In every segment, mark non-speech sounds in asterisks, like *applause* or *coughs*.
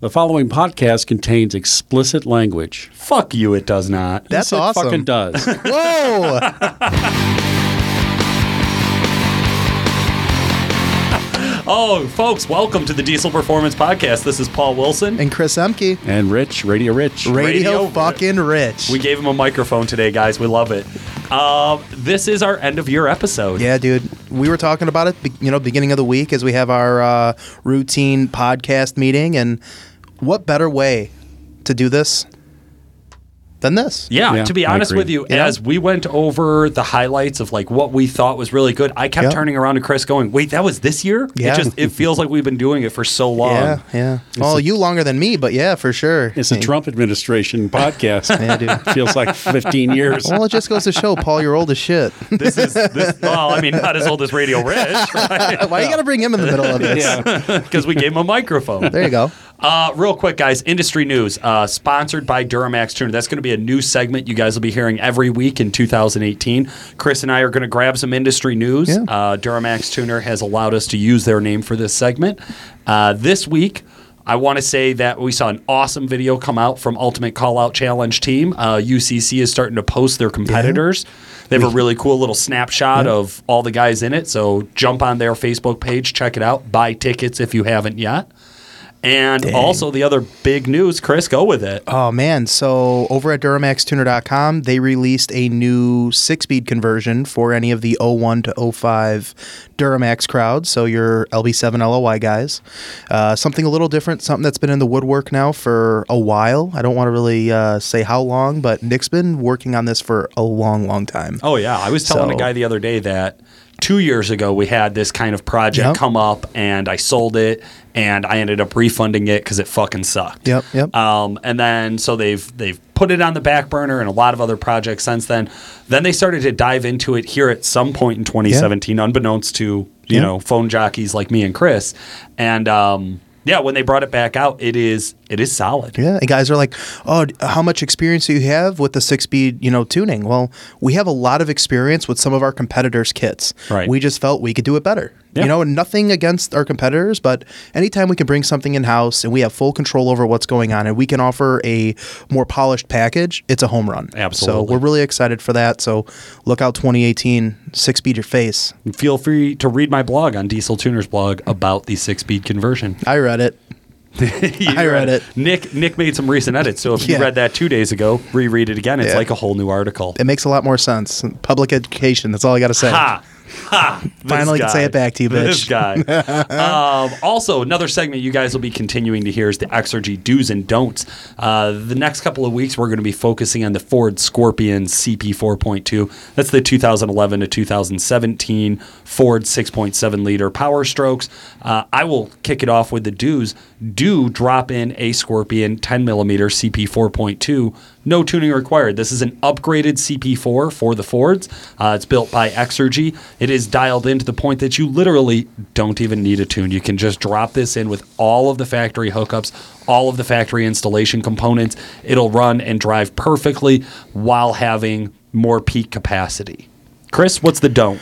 The following podcast contains explicit language. Fuck you, it does not. That's Yes, it awesome. fucking does. *laughs* Whoa! *laughs* Oh, folks, welcome to the Diesel Performance Podcast. This is Paul Wilson. and Chris Emke, and Rich, Radio Rich. radio, Radio fucking rich. We gave him a microphone today, guys. We love it. Uh, this is our end of year episode. yeah, dude. We were talking about it, you know, beginning of the week as we have our uh, routine podcast meeting, and what better way to do this than this? Yeah, Yeah, to be honest with you, Yeah. as we went over the highlights of like what we thought was really good, I kept Yeah. turning around to Chris going, "Wait, that was this year?" Yeah. It just it feels like we've been doing it for so long. Yeah, yeah. Well, you longer than me, but yeah, for sure. It's a Trump administration podcast. *laughs* Yeah, dude. *laughs* Feels like 15 years. Well, it just goes to show, Paul, you're old as shit. *laughs* This is this, well, I mean, not as old as Radio Rich, right? Why you got to bring him in the middle of this? Yeah. Because we gave him a microphone. There you go. Uh, real quick, guys, industry news uh, sponsored by Duramax Tuner. That's going to be a new segment you guys will be hearing every week in 2018. Chris and I are going to grab some industry news. Yeah. Uh, Duramax Tuner has allowed us to use their name for this segment. Uh, this week, I want to say that we saw an awesome video come out from Ultimate Callout Challenge team. Uh, UCC is starting to post their competitors. They have a really cool little snapshot of all the guys in it. So jump on their Facebook page, check it out, buy tickets if you haven't yet. And also the other big news, Chris, go with it. Oh man, so over at DuramaxTuner.com, they released a new six-speed conversion for any of the 01 to 05 Duramax crowds. So your LB7 LLY guys, uh, something a little different, something that's been in the woodwork now for a while. I don't want to really uh, say how long, but Nick's been working on this for a long, long time. Oh yeah, I was telling a guy the other day that two years ago we had this kind of project Yep. come up, and I sold it, and I ended up refunding it because it fucking sucked. Yep, yep. Um, and then so they've they've put it on the back burner and a lot of other projects since then. Then they started to dive into it here at some point in 2017, unbeknownst to you Yeah. know phone jockeys like me and Chris, and. Um, yeah, when they brought it back out, it is it is solid. Yeah, and guys are like, "Oh, how much experience do you have with the six-speed, you know, tuning?" Well, we have a lot of experience with some of our competitors' kits. Right. We just felt we could do it better. Yeah. You know, and nothing against our competitors, but anytime we can bring something in house and we have full control over what's going on, and we can offer a more polished package, it's a home run. Absolutely. So we're really excited for that. So look out, 2018, six-speed your face. Feel free to read my blog on Diesel Tuner's blog about the six-speed conversion. I read it. *laughs* I read it. Nick Nick made some recent edits, so if you read that two days ago, reread it again. It's Yeah. like a whole new article. It makes a lot more sense. Public education. That's all I got to say. Ha! Ha! This Finally can say it back to you, This bitch. guy. *laughs* um, also, another segment you guys will be continuing to hear is the Exergy do's and don'ts. Uh, the next couple of weeks, we're going to be focusing on the Ford Scorpion CP 4.2. That's the 2011 to 2017 Ford 6.7 liter Power Strokes. Uh, I will kick it off with the do's. Do drop in a Scorpion 10 millimeter CP 4.2. No tuning required. This is an upgraded CP4 for the Fords. Uh, it's built by Exergy. It is dialed in to the point that you literally don't even need a tune. You can just drop this in with all of the factory hookups, all of the factory installation components. It'll run and drive perfectly while having more peak capacity. Chris, what's the don't?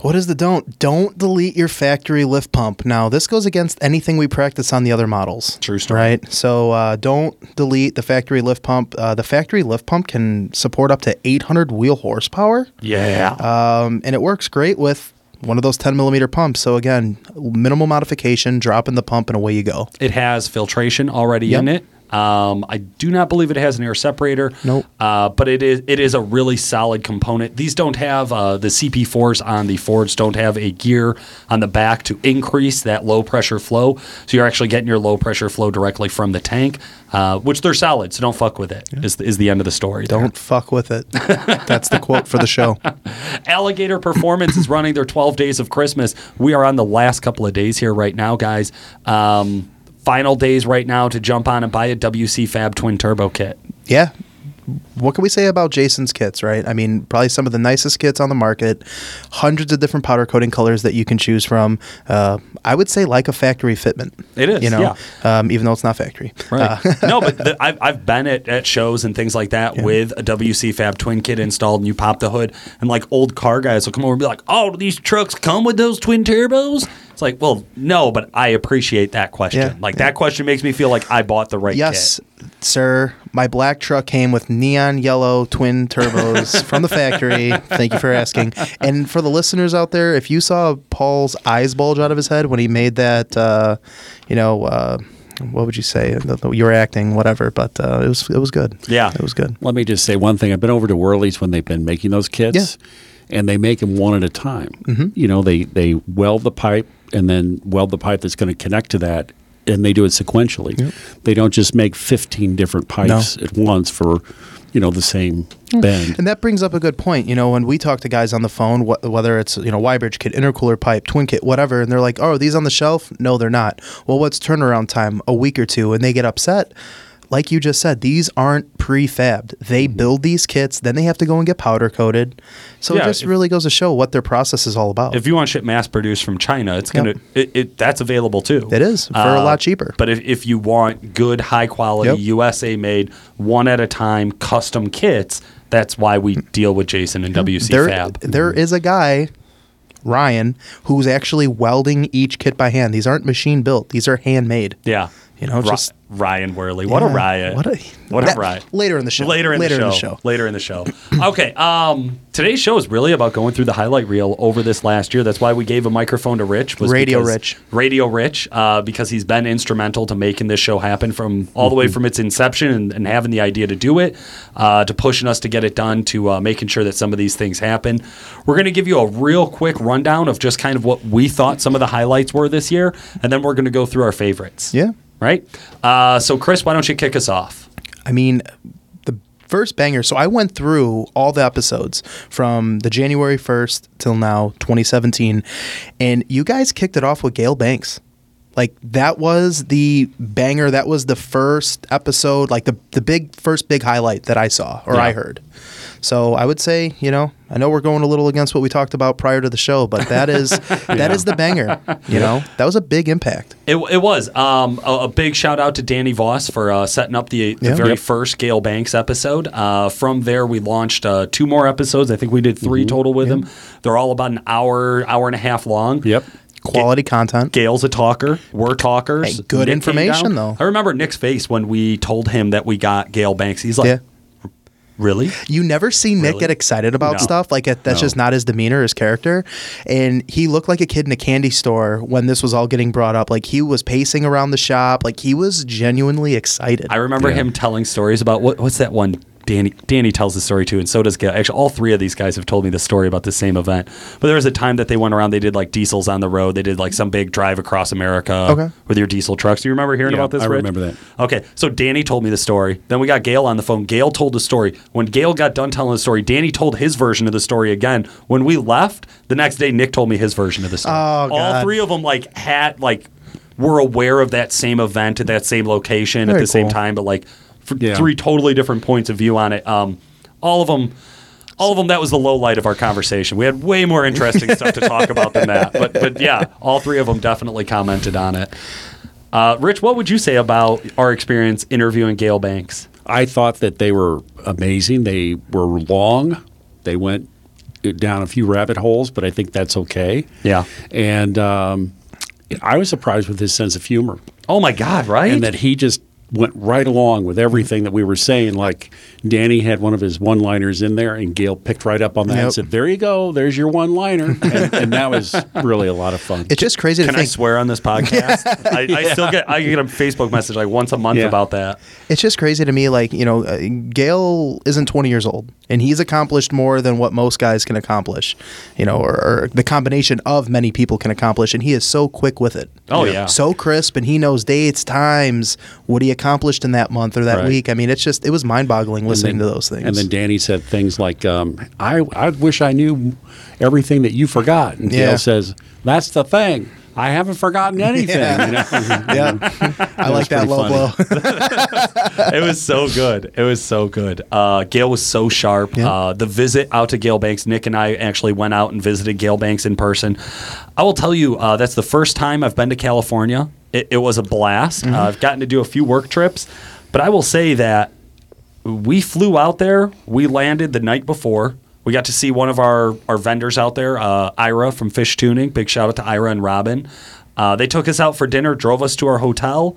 What is the don't? Don't delete your factory lift pump. Now, this goes against anything we practice on the other models. True story. Right? So, uh, don't delete the factory lift pump. Uh, the factory lift pump can support up to 800 wheel horsepower, Yeah. um, and it works great with one of those 10 millimeter pumps. So, again, minimal modification, drop in the pump, and away you go. It has filtration already Yep. in it. Um, I do not believe it has an air separator. Nope. Uh, but it is it is a really solid component. These don't have uh, the CP4s on the Fords don't have a gear on the back to increase that low pressure flow. So you're actually getting your low pressure flow directly from the tank, uh, which they're solid. So don't fuck with it. Is is the end of the story. there. Don't fuck with it. That's the quote for the show. *laughs* Alligator Performance is running their 12 days of Christmas. We are on the last couple of days here right now, guys. Um, final days right now to jump on and buy a WC Fab Twin Turbo kit. Yeah. what can we say about Jason's kits, right? I mean, probably some of the nicest kits on the market, hundreds of different powder coating colors that you can choose from. Uh, I would say like a factory fitment. It is, you know, yeah. um, even though it's not factory. Right. Uh, *laughs* no, but the, I've, I've been at, at shows and things like that with a WC Fab twin kit installed, and you pop the hood, and like old car guys will come over and be like, "Oh, do these trucks come with those twin turbos?" It's like, well, no, but I appreciate that question. Yeah. Like that question makes me feel like I bought the right yes, kit. sir. My black truck came with neon yellow twin turbos *laughs* from the factory. Thank you for asking. And for the listeners out there, if you saw Paul's eyes bulge out of his head when he made that, uh, you know. Uh, what would you say? The- the- You were acting, whatever, but uh, it was it was good. Yeah. it was good. Let me just say one thing. I've been over to Worley's when they've been making those kits, and they make them one at a time. Mm-hmm. You know, they they weld the pipe and then weld the pipe that's going to connect to that, and they do it sequentially. They don't just make fifteen different pipes at once for, you know, the same bend. And that brings up a good point. You know, when we talk to guys on the phone, wh- whether it's you know Y-bridge kit, intercooler pipe, twin kit, whatever, and they're like, "Oh, are these on the shelf?" No, they're not. Well, what's turnaround time? A week or two, and they get upset. Like you just said, these aren't prefabbed. They mm-hmm. build these kits, then they have to go and get powder coated. So Yeah, it just if- really goes to show what their process is all about. If you want shit mass produced from China, it's gonna Yep. it, it that's available too. It is, for a uh, lot cheaper. But if, if you want good, high quality Yep. USA made, one at a time custom kits, that's why we mm. deal with Jason and WC there, Fab. there mm-hmm. is a guy, Ryan, who's actually welding each kit by hand. These aren't machine built; these are handmade. Yeah. You know, just- Ryan Worley. What a Yeah, riot. What a what a riot. Later in the show. Later in, later the, in show. the show. Later in the show. *coughs* okay. Um, today's show is really about going through the highlight reel over this last year. That's why we gave a microphone to Rich. Radio Rich. Radio Rich, uh, because he's been instrumental to making this show happen from all the way Mm-hmm. from its inception and, and having the idea to do it, uh, to pushing us to get it done, to uh, making sure that some of these things happen. We're going to give you a real quick rundown of just kind of what we thought some of the highlights were this year, and then we're going to go through our favorites. Yeah. Right? Uh, so, Chris, why don't you kick us off? I mean, the first banger. So I went through all the episodes from the January 1st till now, 2017, and you guys kicked it off with Gale Banks. Like that was the banger. That was the first episode, like the the big first big highlight that I saw or I heard. So I would say, you know, I know we're going a little against what we talked about prior to the show, but that is *laughs* that is the banger. You know, that was a big impact. It, it was um, a, a big shout out to Danny Voss for uh, setting up the, the Yeah. very Yep. first Gale Banks episode. Uh, from there, we launched uh, two more episodes. I think we did 3 total with him. They're all about an hour, hour and a half long. Yep. Quality content. Gale's a talker. We're talkers. Hey, good Nick information, though. I remember Nick's face when we told him that we got Gale Banks. He's like, Yeah. "Really?" You never see Nick Really? get excited about No. stuff like. That's No. just not his demeanor, his character. And he looked like a kid in a candy store when this was all getting brought up. Like he was pacing around the shop. Like he was genuinely excited. I remember Yeah. him telling stories about what what's that one. Danny Danny tells the story too, and so does Gale. Actually, all three of these guys have told me the story about the same event. But there was a time that they went around. They did like diesels on the road. They did like some big drive across America Okay. with your diesel trucks. Do you remember hearing Yeah, about this? I Rich? remember that. Okay, so Danny told me the story. Then we got Gale on the phone. Gale told the story. When Gale got done telling the story, Danny told his version of the story again. When we left the next day, Nick told me his version of the story. Oh, all God. three of them like had like were aware of that same event at that same location at Very the same time, but like for Yeah. three totally different points of view on it. Um, all of them. All of them. That was the low light of our conversation. We had way more interesting stuff to talk about than that. But, but yeah, all three of them definitely commented on it. Uh, Rich, what would you say about our experience interviewing Gale Banks? I thought that they were amazing. They were long. They went down a few rabbit holes, but I think that's okay. Yeah. And um, I was surprised with his sense of humor Oh my God! Right? and that he just went right along with everything that we were saying. Like Danny had one of his one-liners in there, and Gale picked right up on that and said, "There you go. There's your one-liner," and, and that was really a lot of fun. it's just crazy to Can I think. swear on this podcast? *laughs* I, I still get I get a Facebook message like once a month Yeah. about that. It's just crazy to me. Like you know, uh, Gale isn't 20 years old, and he's accomplished more than what most guys can accomplish. You know, or, or the combination of many people can accomplish, and he is so quick with it. Oh, yeah. so crisp, and he knows dates, times, what do he accomplished in that month or that Right. week. I mean, it's just it was mind-boggling listening then- to those things. And then Danny said things like, um, I, I wish I knew everything that you forgot. And Yeah. Gale says, That's the thing. I haven't forgotten *laughs* anything. Yeah. You know? *laughs* Yeah, I like that pretty low funny. blow. *laughs* it was so good. It was so good. Uh, Gale was so sharp. Yeah. Uh, the visit out to Gale Banks, Nick and I actually went out and visited Gale Banks in person. I will tell you, uh, that's the first time I've been to California. It, it was a blast. Mm-hmm. Uh, I've gotten to do a few work trips, but I will say that we flew out there. We landed the night before. We got to see one of our, our vendors out there, uh, Ira from Fish Tuning. Big shout out to Ira and Robin. Uh, they took us out for dinner, drove us to our hotel.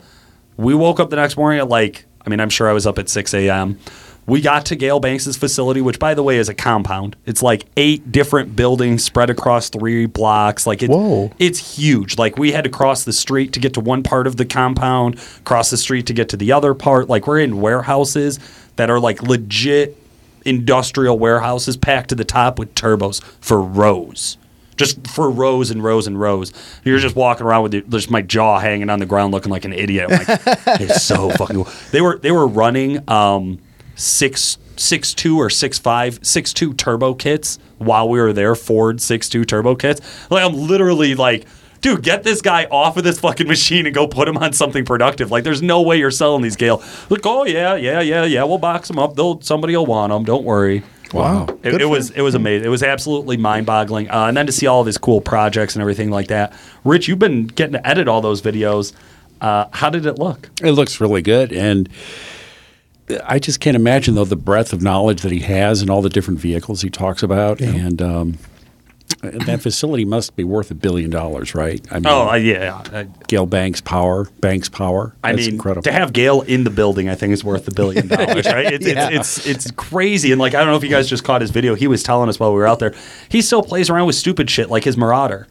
We woke up the next morning at like, I mean, I'm sure I was up at 6 a.m. We got to Gale Banks' facility, which, by the way, is a compound. It's like eight different buildings spread across three blocks. Like, it's, Whoa. it's huge. Like, we had to cross the street to get to one part of the compound, cross the street to get to the other part. Like, we're in warehouses that are like legit industrial warehouses packed to the top with turbos for rows. Just for rows and rows and rows. You're just walking around with your, just my jaw hanging on the ground looking like an idiot. I'm like, *laughs* it's so fucking cool. They were they were running um six six two or six five six two turbo kits while we were there, Ford six two turbo kits. Like I'm literally like Dude, get this guy off of this fucking machine and go put him on something productive. Like, there's no way you're selling these, Gale. Like, oh yeah, yeah, yeah, yeah. We'll box them up. They'll somebody will want them. Don't worry. Wow. It, it was it was amazing. It was absolutely mind boggling. Uh, and then to see all of his cool projects and everything like that. Rich, you've been getting to edit all those videos. Uh, how did it look? It looks really good, and I just can't imagine though the breadth of knowledge that he has and all the different vehicles he talks about, and um, that facility must be worth a billion dollars, right? I mean, Oh uh, yeah, I, Gale Banks Power, Banks Power. I mean, incredible. to have Gale in the building, I think is worth a billion *laughs* dollars, right? It's, Yeah. it's, it's it's crazy, and like I don't know if you guys just caught his video. He was telling us while we were out there, he still plays around with stupid shit like his Marauder.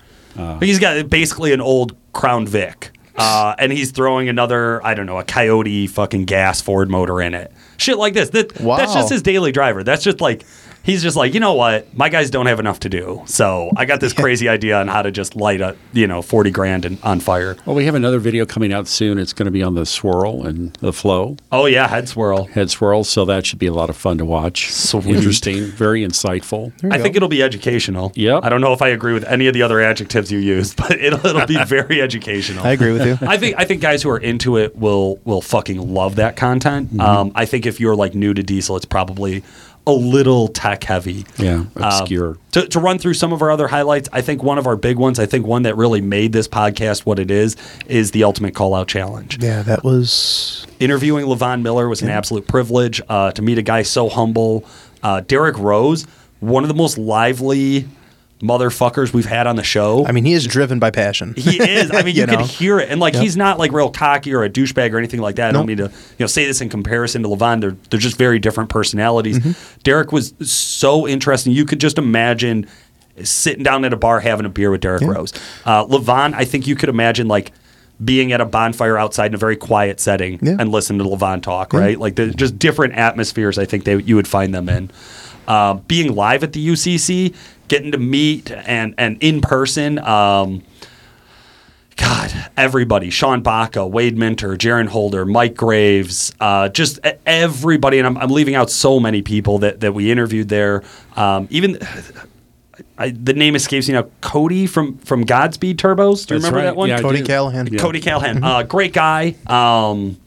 he's got basically an old Crown Vic, uh, and he's throwing another I don't know a Coyote fucking gas Ford motor in it. Shit like this. That, That's just his daily driver. That's just like. He's just like, you know what? My guys don't have enough to do, so I got this crazy idea on how to just light a, you know, forty grand in, on fire. well, we have another video coming out soon. It's going to be on the swirl and the flow Oh yeah, head swirl. head swirl, so that should be a lot of fun to watch. Sweet. Interesting, very insightful. I go. think it'll be educational. Yep. I don't know if I agree with any of the other adjectives you used, *laughs* but it'll, it'll be very *laughs* educational. I agree with you. I think I think guys who are into it will will fucking love that content. Mm-hmm. Um, I think if you're like new to diesel, it's probably a little tech heavy. Yeah, Um, obscure. to, to run through some of our other highlights, I think one of our big ones, I think one that really made this podcast what it is, is the Ultimate Call Out Challenge. Yeah, that was Interviewing Lavon Miller was an absolute privilege. Uh, to meet a guy so humble, uh, Derek Rose, one of the most lively motherfuckers we've had on the show. I mean, he is driven by passion. he is. I mean, *laughs* you, You can hear it, and like Yep. he's not like real cocky or a douchebag or anything like that. I don't mean to, you know, say this in comparison to Lavon. They're they're just very different personalities. Mm-hmm. Derek was so interesting. You could just imagine sitting down at a bar having a beer with Derek Rose. Uh, Lavon, I think you could imagine like being at a bonfire outside in a very quiet setting Yeah. and listen to Lavon talk. Right, like the, just different atmospheres. I think they you would find them in. Uh, being live at the UCC, getting to meet and and in person. Um, God, everybody, Sean Baca, Wade Minter, Jaron Holder, Mike Graves, uh, just everybody. And I'm, I'm leaving out so many people that, that we interviewed there. Um, even I, the name escapes me now. Cody from, from Godspeed Turbos. Do you That's remember right. that one? Yeah, Cody do. Callahan. Yeah. Cody Callahan, uh, great guy. Um,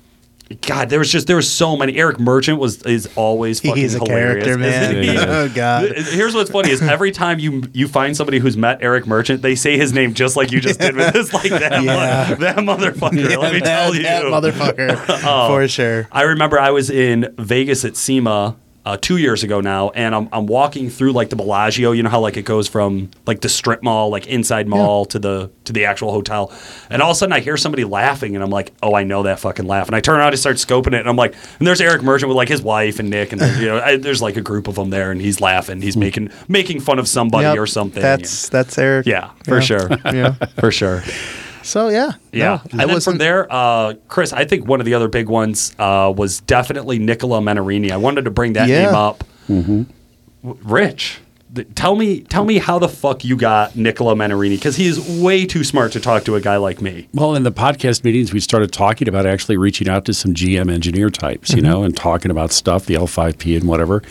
God, there was just there was so many. Eric Merchant was is always fucking He's a hilarious. character, man. isn't he? *laughs* Oh God. Here's what's funny is every time you you find somebody who's met Eric Merchant, they say his name just like you just did with this, like that, Yeah. mo- that motherfucker. let me that, tell you, that motherfucker *laughs* Oh. for sure. I remember I was in Vegas at SEMA uh, two years ago now, and I'm, I'm walking through like the Bellagio. You know how like it goes from like the strip mall, like inside mall, to the to the actual hotel, and all of a sudden I hear somebody laughing, and I'm like, oh, I know that fucking laugh, and I turn around and start scoping it, and I'm like, and there's Eric Merchant with like his wife and Nick, and *laughs* you know I, there's like a group of them there, and he's laughing, he's making making fun of somebody Yep, or something. That's that's Eric. yeah, for Yeah. sure, *laughs* Yeah. for sure. *laughs* So yeah. Yeah, No, I and then from there, uh, Chris, I think one of the other big ones uh, was definitely Nicola Menarini. I wanted to bring that Yeah. name up. W- Rich, th- tell me, tell me how the fuck you got Nicola Menarini because he is way too smart to talk to a guy like me. Well, in the podcast meetings, we started talking about actually reaching out to some GM engineer types, you know, and talking about stuff, the L5P and whatever.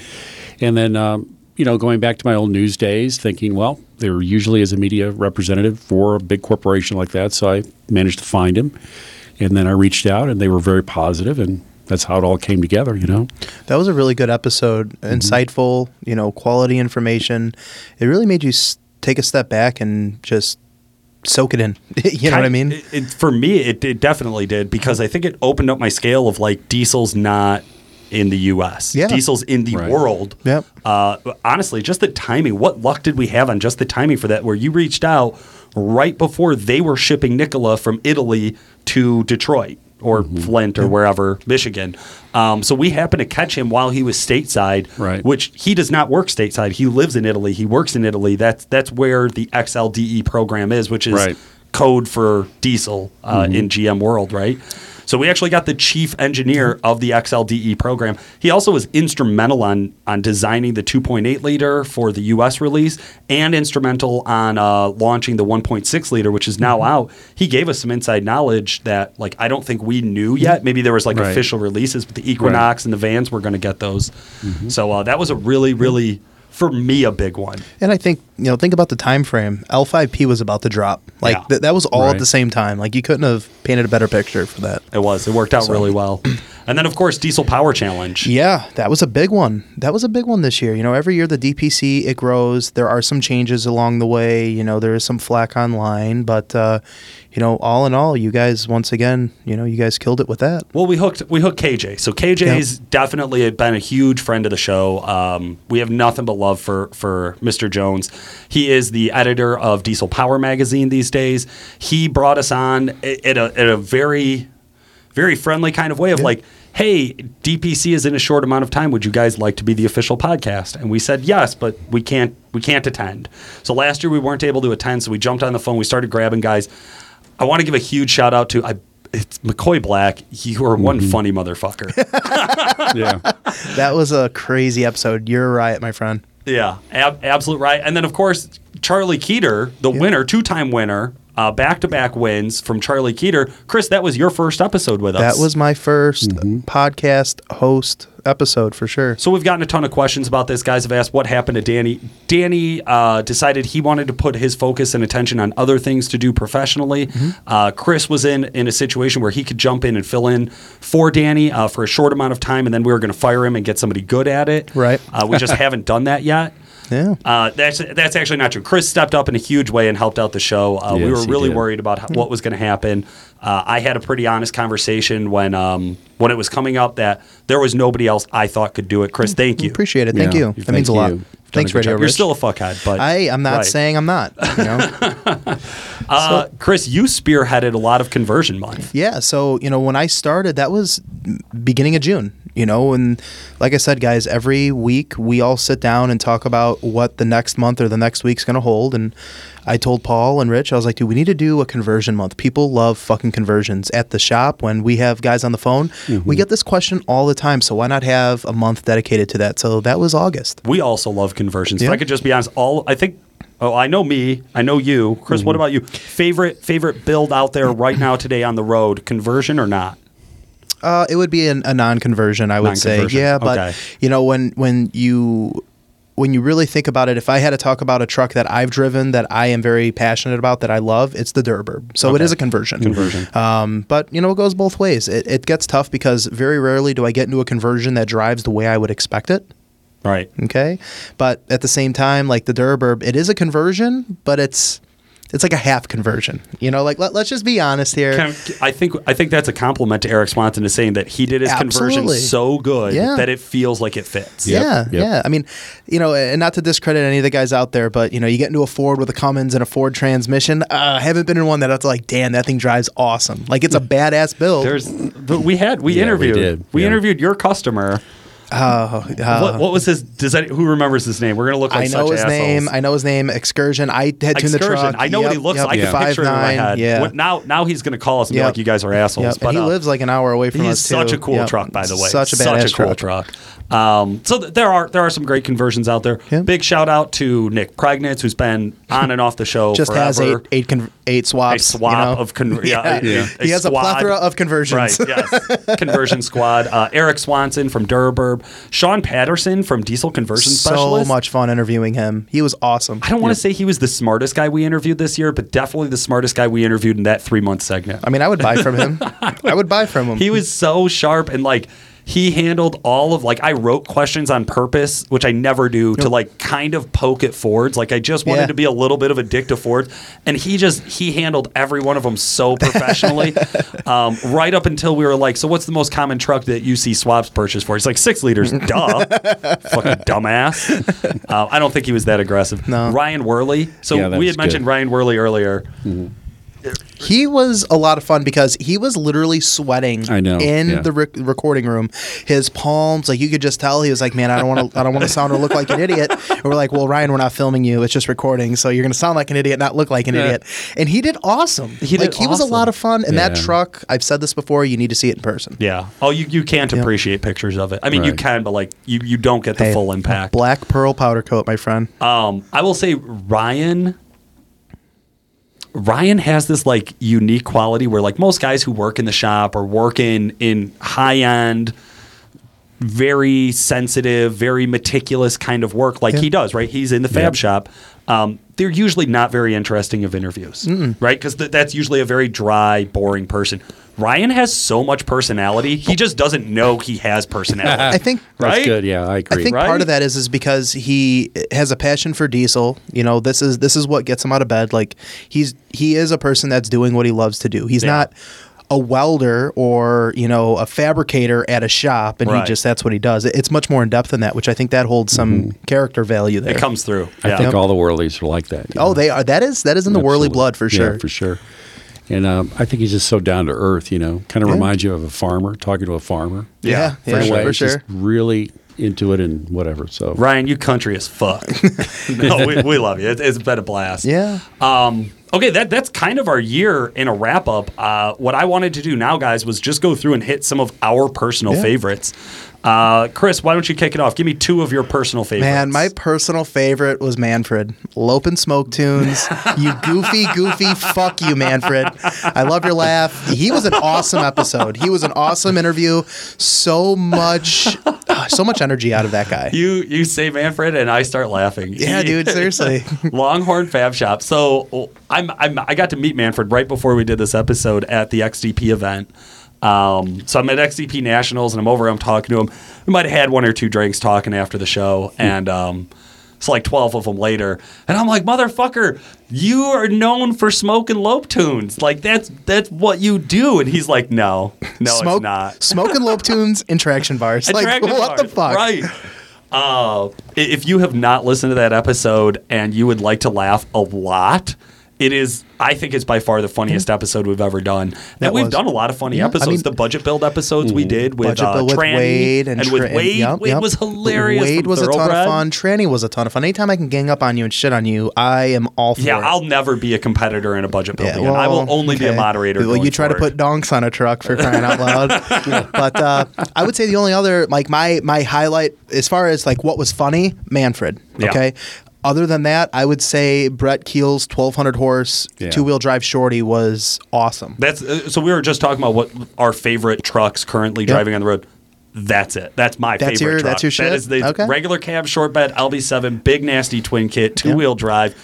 And then um, you know, going back to my old news days, thinking, well, there usually is a media representative for a big corporation like that. So I managed to find him. And then I reached out and they were very positive and that's how it all came together, you know? That was a really good episode. Mm-hmm. Insightful, you know, quality information. It really made you s- take a step back and just soak it in. *laughs* you know what I mean? It, it- for me, it, it definitely did because I think it opened up my scale of like diesel's not in the U.S. Yeah. Diesel's in the Right. world. Yep. Uh, honestly, just the timing. What luck did we have on just the timing for that? Where you reached out right before they were shipping Nicola from Italy to Detroit or Mm-hmm. Flint or wherever, Michigan. Um, so we happened to catch him while he was stateside, Right. which he does not work stateside. He lives in Italy. He works in Italy. That's that's where the XLDE program is, which is Right. code for diesel uh, Mm-hmm. in GM world, right? So we actually got the chief engineer of the XLDE program. He also was instrumental on on designing the 2.8 liter for the U.S. release, and instrumental on uh, launching the 1.6 liter, which is Mm-hmm. now out. He gave us some inside knowledge that like I don't think we knew yet. Maybe there was like Right. official releases, but the Equinox and the Vans were going to get those. Mm-hmm. So uh, that was a really, really for me a big one. And I think you know, think about the time frame. L5P was about to drop. Like Yeah. th- that was all at the same time. Like you couldn't have painted a better picture for that. It was. It worked out really well. *clears throat* And then of course Diesel Power Challenge. Yeah, that was a big one. That was a big one this year. You know, every year the DPC it grows. There are some changes along the way. You know, there is some flack online, but uh, you know, all in all, you guys once again, you know, you guys killed it with that. Well, we hooked we hooked KJ. So KJ's definitely been a huge friend of the show. Um, we have nothing but love for for Mr. Jones. He is the editor of Diesel Power magazine these days. He brought us on a- at a, at a very very friendly kind of way of like, hey, DPC is in a short amount of time. Would you guys like to be the official podcast? And we said yes, but we can't we can't attend. So last year we weren't able to attend, so we jumped on the phone. We started grabbing guys. I want to give a huge shout out to I. It's McCoy Black. You are one mm-hmm. funny motherfucker. *laughs* Yeah. That was a crazy episode. You're right, my friend. Yeah, ab- absolute right. And then of course Charlie Keeter, the winner, two-time winner, uh, back-to-back wins from Charlie Keeter. Chris, that was your first episode with us. That was my 1st podcast host episode for sure. So we've gotten a ton of questions about this. Guys have asked what happened to Danny. Danny uh, decided he wanted to put his focus and attention on other things to do professionally. Uh, Chris was in in a situation where he could jump in and fill in for Danny uh, for a short amount of time, and then we were going to fire him and get somebody good at it. Right. Uh, we just *laughs* haven't done that yet. Yeah. Uh, that's that's actually not true. Chris stepped up in a huge way and helped out the show. Uh, we were really worried about how, what was going to happen. Uh, I had a pretty honest conversation when um, when it was coming up that there was nobody else I thought could do it. Chris, thank you. Appreciate it. Thank Yeah. you. Thank That means a lot. you. You've a Thanks, good Radio job. You're still a fuckhead, but I am not Right. saying I'm not. You know? *laughs* Uh, Chris, you spearheaded a lot of conversion month. Yeah, so you know when I started, that was beginning of June. You know, and like I said, guys, every week we all sit down and talk about what the next month or the next week's going to hold. And I told Paul and Rich, I was like, dude, we need to do a conversion month. People love fucking conversions at the shop when we have guys on the phone. We get this question all the time, so why not have a month dedicated to that? So that was August. We also love conversions. If I could just be honest, all I think. Oh, I know me. I know you, Chris. Mm-hmm. What about you? Favorite favorite build out there right now today on the road? Conversion or not? Uh, it would be an, a non-conversion, I would say. Non-conversion, Yeah, but okay. you know when when you when you really think about it, if I had to talk about a truck that I've driven that I am very passionate about that I love, it's the Durburb. So it Okay. is a conversion. Conversion. Um, but you know it goes both ways. It, it gets tough because very rarely do I get into a conversion that drives the way I would expect it. Right. Okay, but at the same time, like the Durburb, it is a conversion, but it's it's like a half conversion. You know, like let, let's just be honest here. Can- I think I think that's a compliment to Eric Swanson to saying that he did his conversion so good Yeah. that it feels like it fits. Yep, Yeah, yep. yeah. I mean, you know, and not to discredit any of the guys out there, but you know, you get into a Ford with a Cummins and a Ford transmission. Uh, I haven't been in one that I was like, damn, that thing drives awesome. Like it's a badass build. There's, we had we Yeah, we interviewed did, we yeah. interviewed your customer. Oh, uh, what, what was his? Does that, who remembers his name? We're gonna look like I know such his assholes. name. I know his name. Excursion. I had tuned the Excursion. truck. I know what he looks yep. like. I can picture him in my nine, head. Yeah. Now, now he's going to call us and be like, "You guys are assholes." Yep. But and he uh, lives like an hour away from He's us too. such a cool Yep. truck, by the way. Such a such a cool truck. truck. Um, so th- there are there are some great conversions out there. Yeah. Big shout out to Nick Pregnitz, who's been on and off the show *laughs* Just forever. has eight eight con- eight a swaps. swap you know? of con- *laughs* yeah, Yeah. A, He has a plethora of conversions. Right. Yes. *laughs* Conversion squad. Uh, Eric Swanson from Durburb. Superb. Sean Patterson from Diesel Conversion So Specialist. much fun interviewing him. He was awesome. I don't want to say he was the smartest guy we interviewed this year, but definitely the smartest guy we interviewed in that three month segment. I mean, I would buy from him. *laughs* I would buy from him. He was so sharp and like he handled all of like I wrote questions on purpose, which I never do, to like kind of poke at Fords. Like I just wanted Yeah. to be a little bit of a dick to Fords, and he just he handled every one of them so *laughs* professionally. um, right up until we were like, so what's the most common truck that you see swaps purchased for? He's like six liters, *laughs* duh, fucking dumbass. Uh, I don't think he was that aggressive. No. Ryan Worley. So Yeah, we was had mentioned good. Ryan Worley earlier. He was a lot of fun because he was literally sweating I know, in yeah. the rec- recording room. His palms, like you could just tell, he was like, "Man, I don't want to, I don't want to sound or look like an idiot." And we're like, "Well, Ryan, we're not filming you; it's just recording, so you're going to sound like an idiot, not look like an Yeah. idiot." And he did awesome. He like did he was a lot of fun. And that truck, I've said this before, you need to see it in person. Yeah. Oh, you, you can't appreciate pictures of it. I mean, you can, but like you, you don't get the Hey, full impact. Black pearl powder coat, my friend. Um, I will say Ryan. Ryan has this like unique quality where like most guys who work in the shop or work in in high end, very sensitive, very meticulous kind of work like Yeah. he does. Right, he's in the fab Yeah. shop. Um, they're usually not very interesting of interviews, right? Because th- that's usually a very dry, boring person. Ryan has so much personality. He just doesn't know he has personality. *laughs* I think *laughs* That's Right? good. Yeah, I agree. I think right? part of that is is because he has a passion for diesel. You know, this is this is what gets him out of bed. Like he's he is a person that's doing what he loves to do. He's Yeah. not a welder or you know a fabricator at a shop and Right. he just that's what he does. It's much more in depth than that, which I think that holds some mm-hmm. character value there. it comes through. I Yeah. think all the Worleys are like that. oh, know? they are. That is that is in the Worley Absolutely. blood for Yeah, sure. for sure. And um, I think he's just so down to earth. You know, kind of Yeah. reminds you of a farmer talking to a farmer. Yeah, Yeah, yeah, In sure, way, for it's just sure. really into it and whatever. So Ryan, you country as fuck. *laughs* *laughs* no, we, we love you. It, it's been a blast. Yeah. Um, okay, that that's kind of our year in a wrap up. Uh, what I wanted to do now, guys, was just go through and hit some of our personal Yeah. favorites. Uh, Chris, why don't you kick it off? Give me two of your personal favorites. Man, my personal favorite was Manfred. Lope and Smoke Tunes. you goofy, goofy, fuck you, Manfred. I love your laugh. He was an awesome episode. He was an awesome interview. So much, ah, so much energy out of that guy. you you say Manfred, and I start laughing. Yeah, dude, seriously. *laughs* Longhorn Fab Shop. So I'm, I'm I got to meet Manfred right before we did this episode at the XDP event. Um, so I'm at XDP Nationals and I'm over. I'm talking to him. We might have had one or two drinks talking after the show, and um, it's like 12 of them later, and I'm like, motherfucker, you are known for smoking lope tunes. Like that's that's what you do. And he's like, no, no, Smoke, it's not. Smoke and Lope Tunes *laughs* and traction bars. Like, Attractive what the fuck? Right. Uh, if you have not listened to that episode and you would like to laugh a lot, it is. I think it's by far the funniest episode we've ever done. That we've was. done a lot of funny Yeah, I episodes. mean- the budget build episodes we did with, Budget uh, with Tranny Wade and, with Tra- Wade. yep, Wade yep. was hilarious. Wade was a ton of fun. Tranny was a ton of fun. Anytime I can gang up on you and shit on you, I am all for Yeah, it. Yeah, I'll never be a competitor in a budget build again. I will only be a moderator. Well, you try to put donks on a truck for crying out loud. *laughs* but uh, I would say the only other like my my highlight as far as like what was funny, Manfred. Yeah. Okay. Other than that, I would say Brett Keel's 1200 horse Yeah. two wheel drive shorty was awesome. That's uh, so. We were just talking about what our favorite trucks currently driving on the road. That's it. That's my That's favorite your- truck. that's your shit? is the Okay. regular cab short bed LB7 big nasty twin kit two wheel drive.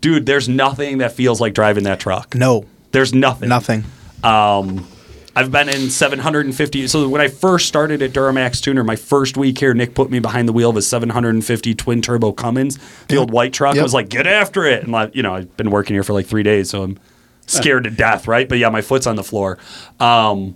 Dude, there's nothing that feels like driving that truck. No, There's nothing. nothing. Um, I've been in 750. So when I first started at Duramax Tuner, my first week here, Nick put me behind the wheel of a 750 twin turbo Cummins, the old white truck. I was like, get after it. And like, you know, I've been working here for like three days, so I'm scared to death, right? But yeah, my foot's on the floor. Um,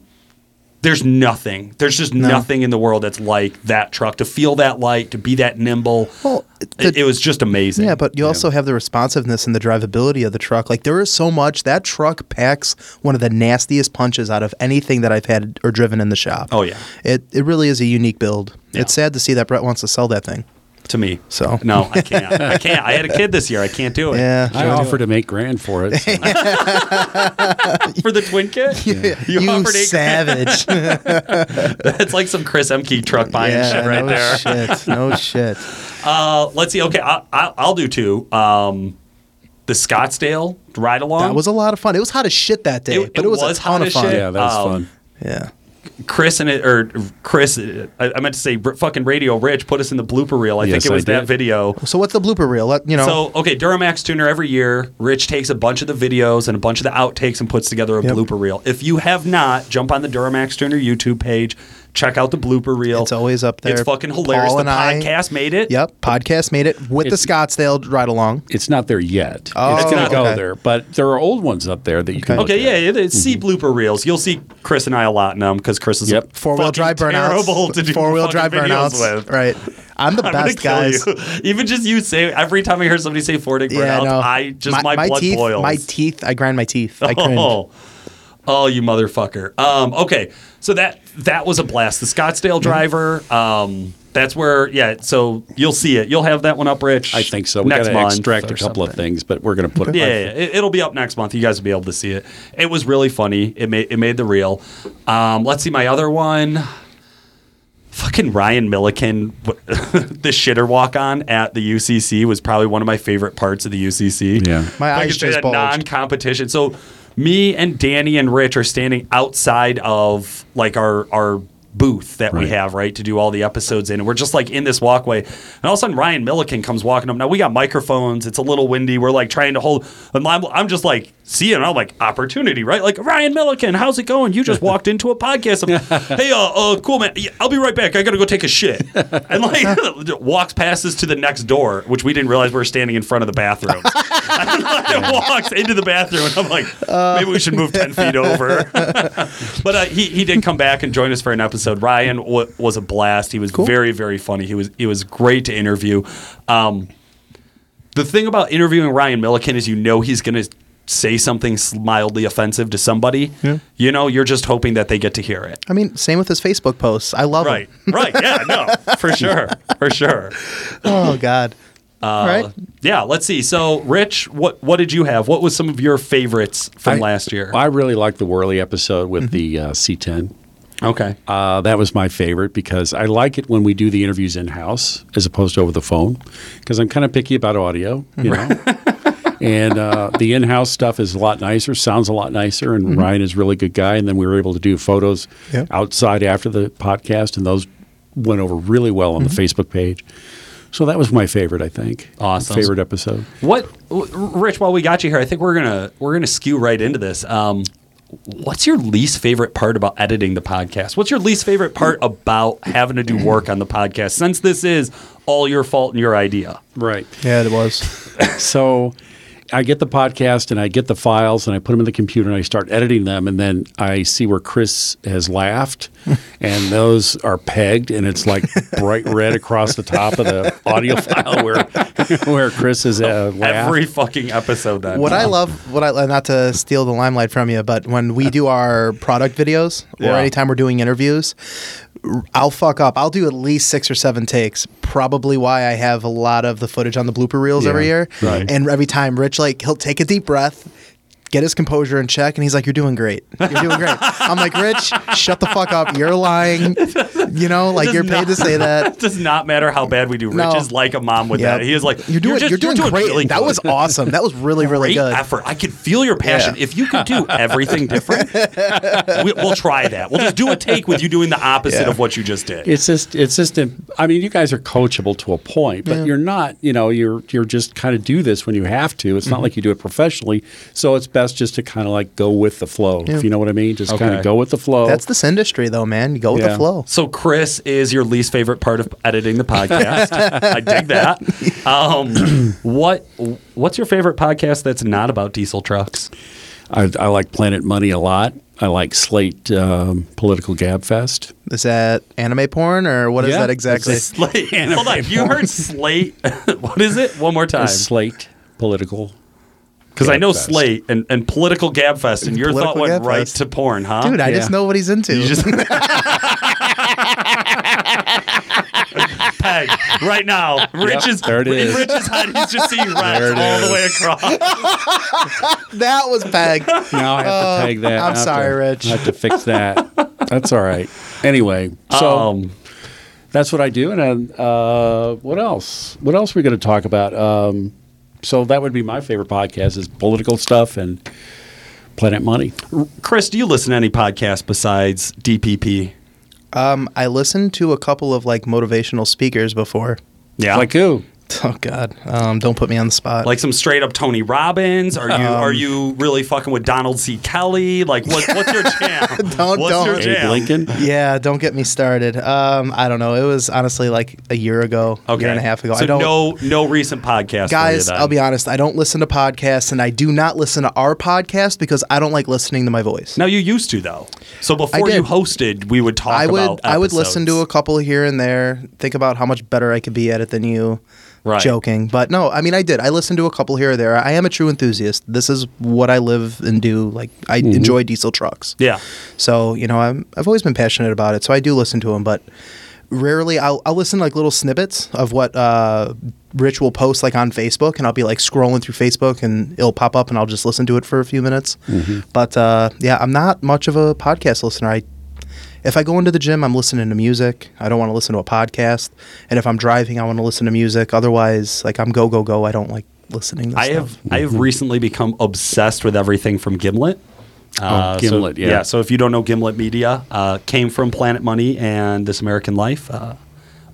there's nothing. There's just nothing in the world that's like that truck. To feel that light, to be that nimble. Well, it, the- it was just amazing. Yeah, but you also have the responsiveness and the drivability of the truck. Like there is so much that truck packs one of the nastiest punches out of anything that I've had or driven in the shop. Oh, yeah. it it really is a unique build. Yeah. It's sad to see that Brett wants to sell that thing. To me. So. no, I can't. I can't. I had a kid this year. I can't do it. Yeah, I offered to make grand for it. so- *laughs* For the twin kit? you, offered eight savage. *laughs* That's like some Chris Emke truck buying yeah, shit right no there. shit, no *laughs* shit. Uh, let's see. Okay, I, I, I'll do two. Um, the Scottsdale ride along. That was a lot of fun. It was hot as shit that day, It- but it it was, was a ton hot of as fun. shit. yeah, that was Um, fun. Yeah. Chris and it or Chris, I, I meant to say r- fucking Radio Rich put us in the blooper reel. I Yes, think it was that video. So what's the blooper reel? Let, you know. So okay, Duramax tuner every year. Rich takes a bunch of the videos and a bunch of the outtakes and puts together a Yep. blooper reel. If you have not, jump on the Duramax tuner YouTube page. Check out the blooper reel. It's always up there. It's fucking hilarious. Paul the and I- podcast made it. Yep, podcast made it with It's- the Scottsdale ride along. It's not there yet. Oh, it's going to go okay. there, but there are old ones up there that you can. Okay. Look Okay, at. yeah, it, it's see blooper reels. You'll see Chris and I a lot in them because Chris is Yep. Four wheel drive burnouts. Terrible to do Four wheel drive burnouts. with. Right. I'm the *laughs* I'm best kill guys. you. Even just you say every time I hear somebody say Fording Yeah, burnouts, no. I just my, blood teeth, boils. My teeth. I grind my teeth. I *laughs* cringe. Oh, oh, you motherfucker. Um, okay, so that that was a blast. The Scottsdale driver. Um, that's where, yeah. So you'll see it. You'll have that one up, Rich. I think so. We got next to month. extract a or couple of things, but we're going to put it. Yeah, yeah, yeah. It, it'll be up next month. You guys will be able to see it. It was really funny. It made it made the reel. Um, let's see my other one. Fucking Ryan Milliken, *laughs* the shitter walk on at the UCC was probably one of my favorite parts of the UCC. Yeah. My If I eyes just that bulged. non-competition. So me and Danny and Rich are standing outside of like our our booth that we have, right, to do all the episodes in. And we're just like in this walkway. And all of a sudden Ryan Milliken comes walking up. Now we got microphones. It's a little windy. We're like trying to hold and I'm, I'm just like seeing I'm like opportunity, right? Like Ryan Milliken, how's it going? You just *laughs* walked into a podcast. I'm, hey, uh, uh, cool man. Yeah, I'll be right back. I gotta go take a shit. *laughs* And like *laughs* walks past us to the next door, which we didn't realize we were standing in front of the bathroom. and like, walks into the bathroom, and I'm like, maybe we should move ten feet over. but uh, he he did come back and join us for an episode. Ryan w- was a blast. He was very very funny. He was he was great to interview. Um, the thing about interviewing Ryan Milliken is you know he's going to say something mildly offensive to somebody. You know, you're just hoping that they get to hear it. I mean, same with his Facebook posts. I love it. Right. him. Right. Yeah. No. *laughs* For sure. For sure. Oh God. All right. Yeah, let's see. So, Rich, what what did you have? What was some of your favorites from I- last year? I really liked the Worley episode with the uh, C10. okay. Uh, that was my favorite because I like it when we do the interviews in house as opposed to over the phone because I'm kind of picky about audio, you know. *laughs* and uh, the in house stuff is a lot nicer, sounds a lot nicer, and Ryan is a really good guy. And then we were able to do photos Yep. outside after the podcast, and those went over really well on the Facebook page. So that was my favorite, I think. Awesome. Favorite episode. What, Rich? While we got you here, I think we're gonna we're gonna skew right into this. Um, what's your least favorite part about editing the podcast? What's your least favorite part about having to do work on the podcast? Since this is all your fault and your idea. Right. Yeah, it was. *laughs* so I get the podcast and I get the files and I put them in the computer and I start editing them and then I see where Chris has laughed *laughs* and those are pegged and it's like bright red across the top of the audio *laughs* file where *laughs* where Chris is uh, laughed. Every fucking episode. Then What I love, what I not to steal the limelight from you, but when we do our product videos or Yeah. anytime we're doing interviews, I'll fuck up. I'll do at least six or seven takes. Probably why I have a lot of the footage on the blooper reels Yeah, every year. right. And every time Rich like he'll take a deep breath. Get his composure in check, and he's like, "You're doing great. You're doing great." *laughs* I'm like, "Rich, shut the fuck up. You're lying. *laughs* You know, like you're paid not- to say that." *laughs* It does not matter how bad we do. Rich No. is like a mom with Yeah. that. He is like, You're doing, just- you're doing, great. really that was awesome. That was really, really Great good. effort. I could feel your passion. Yeah. If you could do everything different, we, we'll try that. We'll just do a take with you doing the opposite Yeah. of what you just did. It's just, it's just. I mean, you guys are coachable to a point, but you're not. You know, you're you're just kind of do this when you have to. It's not mm-hmm. like you do it professionally. So it's best just to kind of like go with the flow. If you know what I mean, just kind of go with the flow. That's this industry, though, man. You go with Yeah. the flow. so Chris is your least favorite part of editing the podcast. I dig that. *laughs* Um, what What's your favorite podcast that's not about diesel trucks? I, I like Planet Money a lot. I like Slate um, Political Gab Fest. Is that anime porn or what is Yeah, that exactly? it's Slate. Hold on. You heard Slate? *laughs* what is it? One more time. It's Slate Political. Because I know Gabfest. Slate and, and political gabfest, and your thought went right Gabfest. to porn, huh? Dude, I Yeah. just know what he's into. You just *laughs* *laughs* peg right now. Rich is there it is. Rich's head. He's just seeing rats There it all the way across. *laughs* that was Peg. Now I have to peg that. Oh, I'm sorry, to- Rich. I have to fix that. That's all right. Anyway, so um, that's what I do. And then, uh, what else? What else are we going to talk about? Um, so that would be my favorite podcast is political stuff and Planet Money. Chris, do you listen to any podcasts besides DPP? Um, I listened to a couple of like motivational speakers before. Yeah, Like who? *laughs* Oh God, um, don't put me on the spot. like some straight up Tony Robbins? Are you Um, are you really fucking with Donald C. Kelly? Like, what, *laughs* what's your jam? *laughs* Don't- what's your don't. jam? Abe Lincoln. yeah, don't get me started. Um, I don't know. It was honestly like a year ago, Okay, year and a half ago. So I don't. no no recent podcast, Guys, for you, I'll be honest. I don't listen to podcasts, and I do not listen to our podcast because I don't like listening to my voice. Now you used to though. So before you hosted, we would talk I would about. I would listen to a couple here and there, think about how much better I could be at it than you. Right. Joking, but no, I mean I did. I listened to a couple here or there. I am a true enthusiast. This is what I live and do. Like I enjoy diesel trucks. Yeah. So you know, I'm I've always been passionate about it. So I do listen to them, but rarely I'll I'll listen to like little snippets of what uh, Rich will post like on Facebook, and I'll be like scrolling through Facebook, and it'll pop up, and I'll just listen to it for a few minutes. But uh, yeah, I'm not much of a podcast listener. I if I go into the gym, I'm listening to music. I don't want to listen to a podcast, and if I'm driving, I want to listen to music. Otherwise, like I'm go go go. I don't like listening. to I stuff. have I have recently become obsessed with everything from Gimlet. Uh, so- Gimlet, yeah. So if you don't know Gimlet Media, uh, came from Planet Money and This American Life. Uh,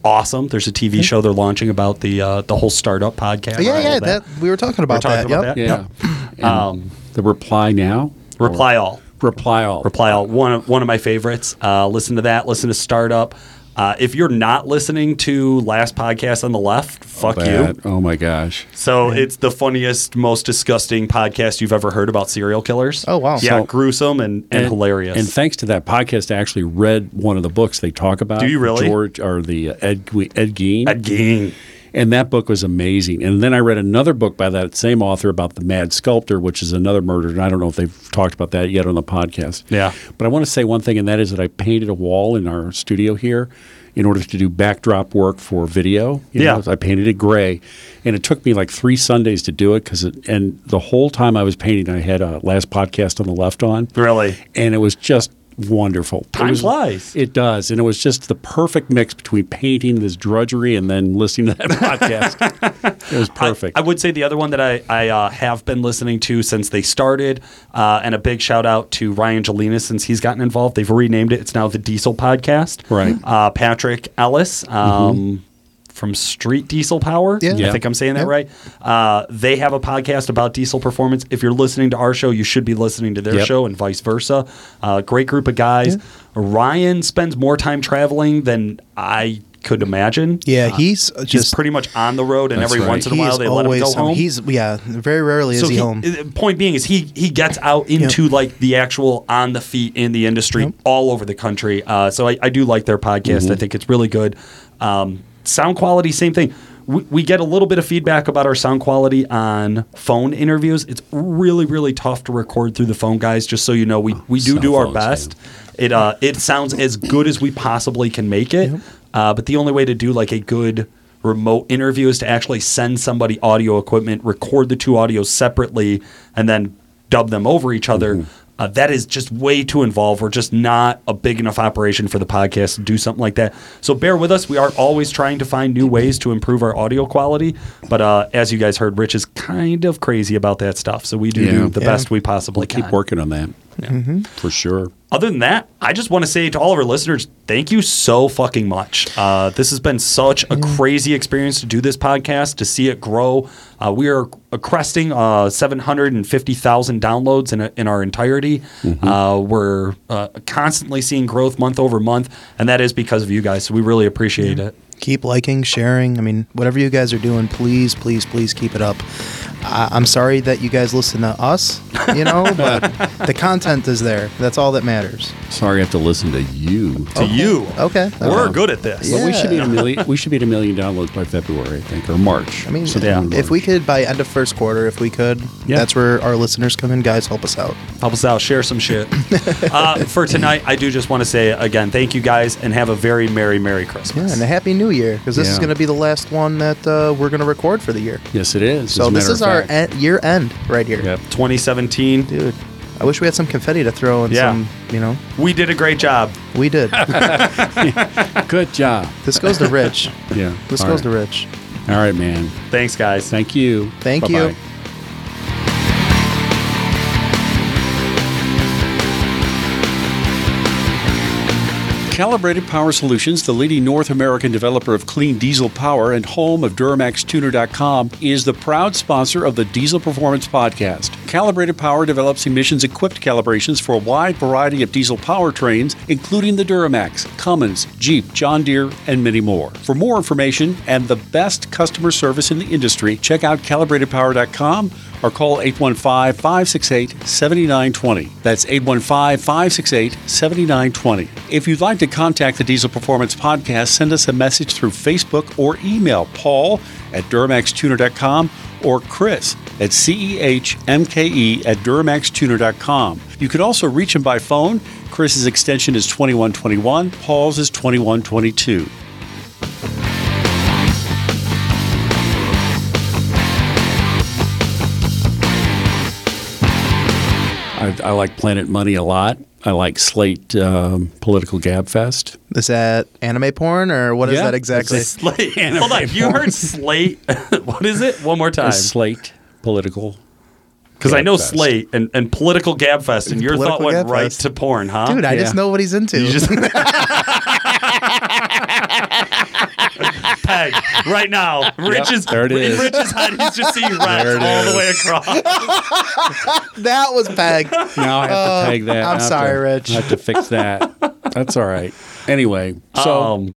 awesome. There's a TV show they're launching about the uh, the whole startup podcast. yeah, all yeah. of That. we were talking about talking that. about yep. that? Yeah. And Um, the reply now. Reply all. Reply all. Reply all. One of one of my favorites. Uh, listen to that. Listen to Startup. Uh, if you're not listening to last podcast on the left, fuck you. Oh my gosh. So it's the funniest, most disgusting podcast you've ever heard about serial killers. Oh, wow. Yeah, So- gruesome and, and, hilarious. And thanks to that podcast, I actually read one of the books they talk about. Do you really? George or the uh, Ed Ed Gein. Ed Gein. And that book was amazing. And then I read another book by that same author about the Mad Sculptor, which is another murder. And I don't know if they've talked about that yet on the podcast. Yeah. But I want to say one thing, and that is that I painted a wall in our studio here in order to do backdrop work for video. You Yeah. know, I painted it gray, and it took me like three Sundays to do it because, and the whole time I was painting, I had a last podcast on the left on Really? and it was just wonderful. Time it was, flies. It does, and it was just the perfect mix between painting this drudgery and then listening to that *laughs* podcast. it was perfect. I would say the other one that I, I uh, have been listening to since they started, uh, and a big shout out to Ryan Jelena since he's gotten involved. They've renamed it. It's now the Diesel Podcast. Right. Uh, Patrick Ellis. Um, From Street Diesel Power. Yeah. I think I'm saying that Yeah. right. Uh, they have a podcast about diesel performance. If you're listening to our show, you should be listening to their Yep. show and vice versa. Uh, great group of guys. Ryan spends more time traveling than I could imagine. Yeah, Uh, he's He's just pretty much on the road, and every right. once in a while they let him go home. He's yeah, very rarely so is he, he- home. uh, Point being is he he gets out into like the actual on the feet in the industry Yep. all over the country. Uh, so I, I do like their podcast. Mm-hmm. I think it's really good. Um, sound quality, same thing. We, we get a little bit of feedback about our sound quality on phone interviews. It's really really tough to record through the phone, guys. Just so you know, we we do Cell do our phones, best. It uh it sounds as good as we possibly can make it. Uh, but the only way to do like a good remote interview is to actually send somebody audio equipment, record the two audios separately, and then dub them over each other. Mm-hmm. Uh, that is just way too involved. We're just not a big enough operation for the podcast to do something like that. So bear with us. We are always trying to find new ways to improve our audio quality. But uh, as you guys heard, Rich is kind of crazy about that stuff. So we do Yeah. do the Yeah. best we possibly we'll can. keep working on that for sure. Other than that, I just want to say to all of our listeners, thank you so fucking much. Uh, this has been such a crazy experience to do this podcast, to see it grow. Uh, we are cresting uh, 750,000 downloads in, a, in our entirety. Uh, we're uh, constantly seeing growth month over month, and that is because of you guys. So we really appreciate it. keep liking, sharing. I mean, whatever you guys are doing, please, please, please keep it up. I- I'm sorry that you guys listen to us, you know, *laughs* but the content is there. That's all that matters. Sorry, I have to listen to you. To you. Okay. We're good at this. Yeah. But we should be at a million. We should be at a million downloads by February, I think, or March. I mean, Something Yeah. along if we could by end of first quarter, if we could, Yeah. that's where our listeners come in. Guys, help us out. Help us out. Share some shit. *laughs* uh, for tonight, I do just want to say again, thank you guys, and have a very merry, merry Christmas. Yeah, and a happy new year because this is going to be the last one that uh, we're going to record for the year. Yes, it is. So this is of our en- year end right here. Yep. 2017. Dude, I wish we had some confetti to throw and Yeah. some, you know, We did a great job. we did. *laughs* *laughs* Good job. this goes to Rich. Yeah. This All goes right. to Rich. All right, man. Thanks, guys. Thank you. Thank Bye-bye. Calibrated Power Solutions, the leading North American developer of clean diesel power and home of DuramaxTuner.com, is the proud sponsor of the Diesel Performance Podcast. Calibrated Power develops emissions equipped calibrations for a wide variety of diesel powertrains, including the Duramax, Cummins, Jeep, John Deere, and many more. For more information and the best customer service in the industry, check out calibratedpower.com or call 815 568 7920. That's 815 568 7920. If you'd like to contact the Diesel Performance Podcast, send us a message through Facebook or email Paul at DuramaxTuner.com or Chris at CEHMKE at DuramaxTuner.com. You can also reach him by phone. Chris's extension is 2121, Paul's is 2122. I, I like Planet Money a lot. I like Slate um, Political Gab Fest. Is that anime porn or what is Yeah, that exactly? it's Slate. Hold on. Have you heard Slate. *laughs* what is it? One more time. It's Slate Political. Because I know Gabfest. Slate and, and political gabfest, and your thought Political went right Gabfest. to porn, huh? Dude, I just know what he's into. You just *laughs* *laughs* *laughs* Peg right now. Rich is there it is. Rich's head. He's just seeing rats There it all the way across. *laughs* that was Peg. Now I have to peg that. I'm sorry, to- Rich. I have to fix that. That's all right. Anyway, so Um,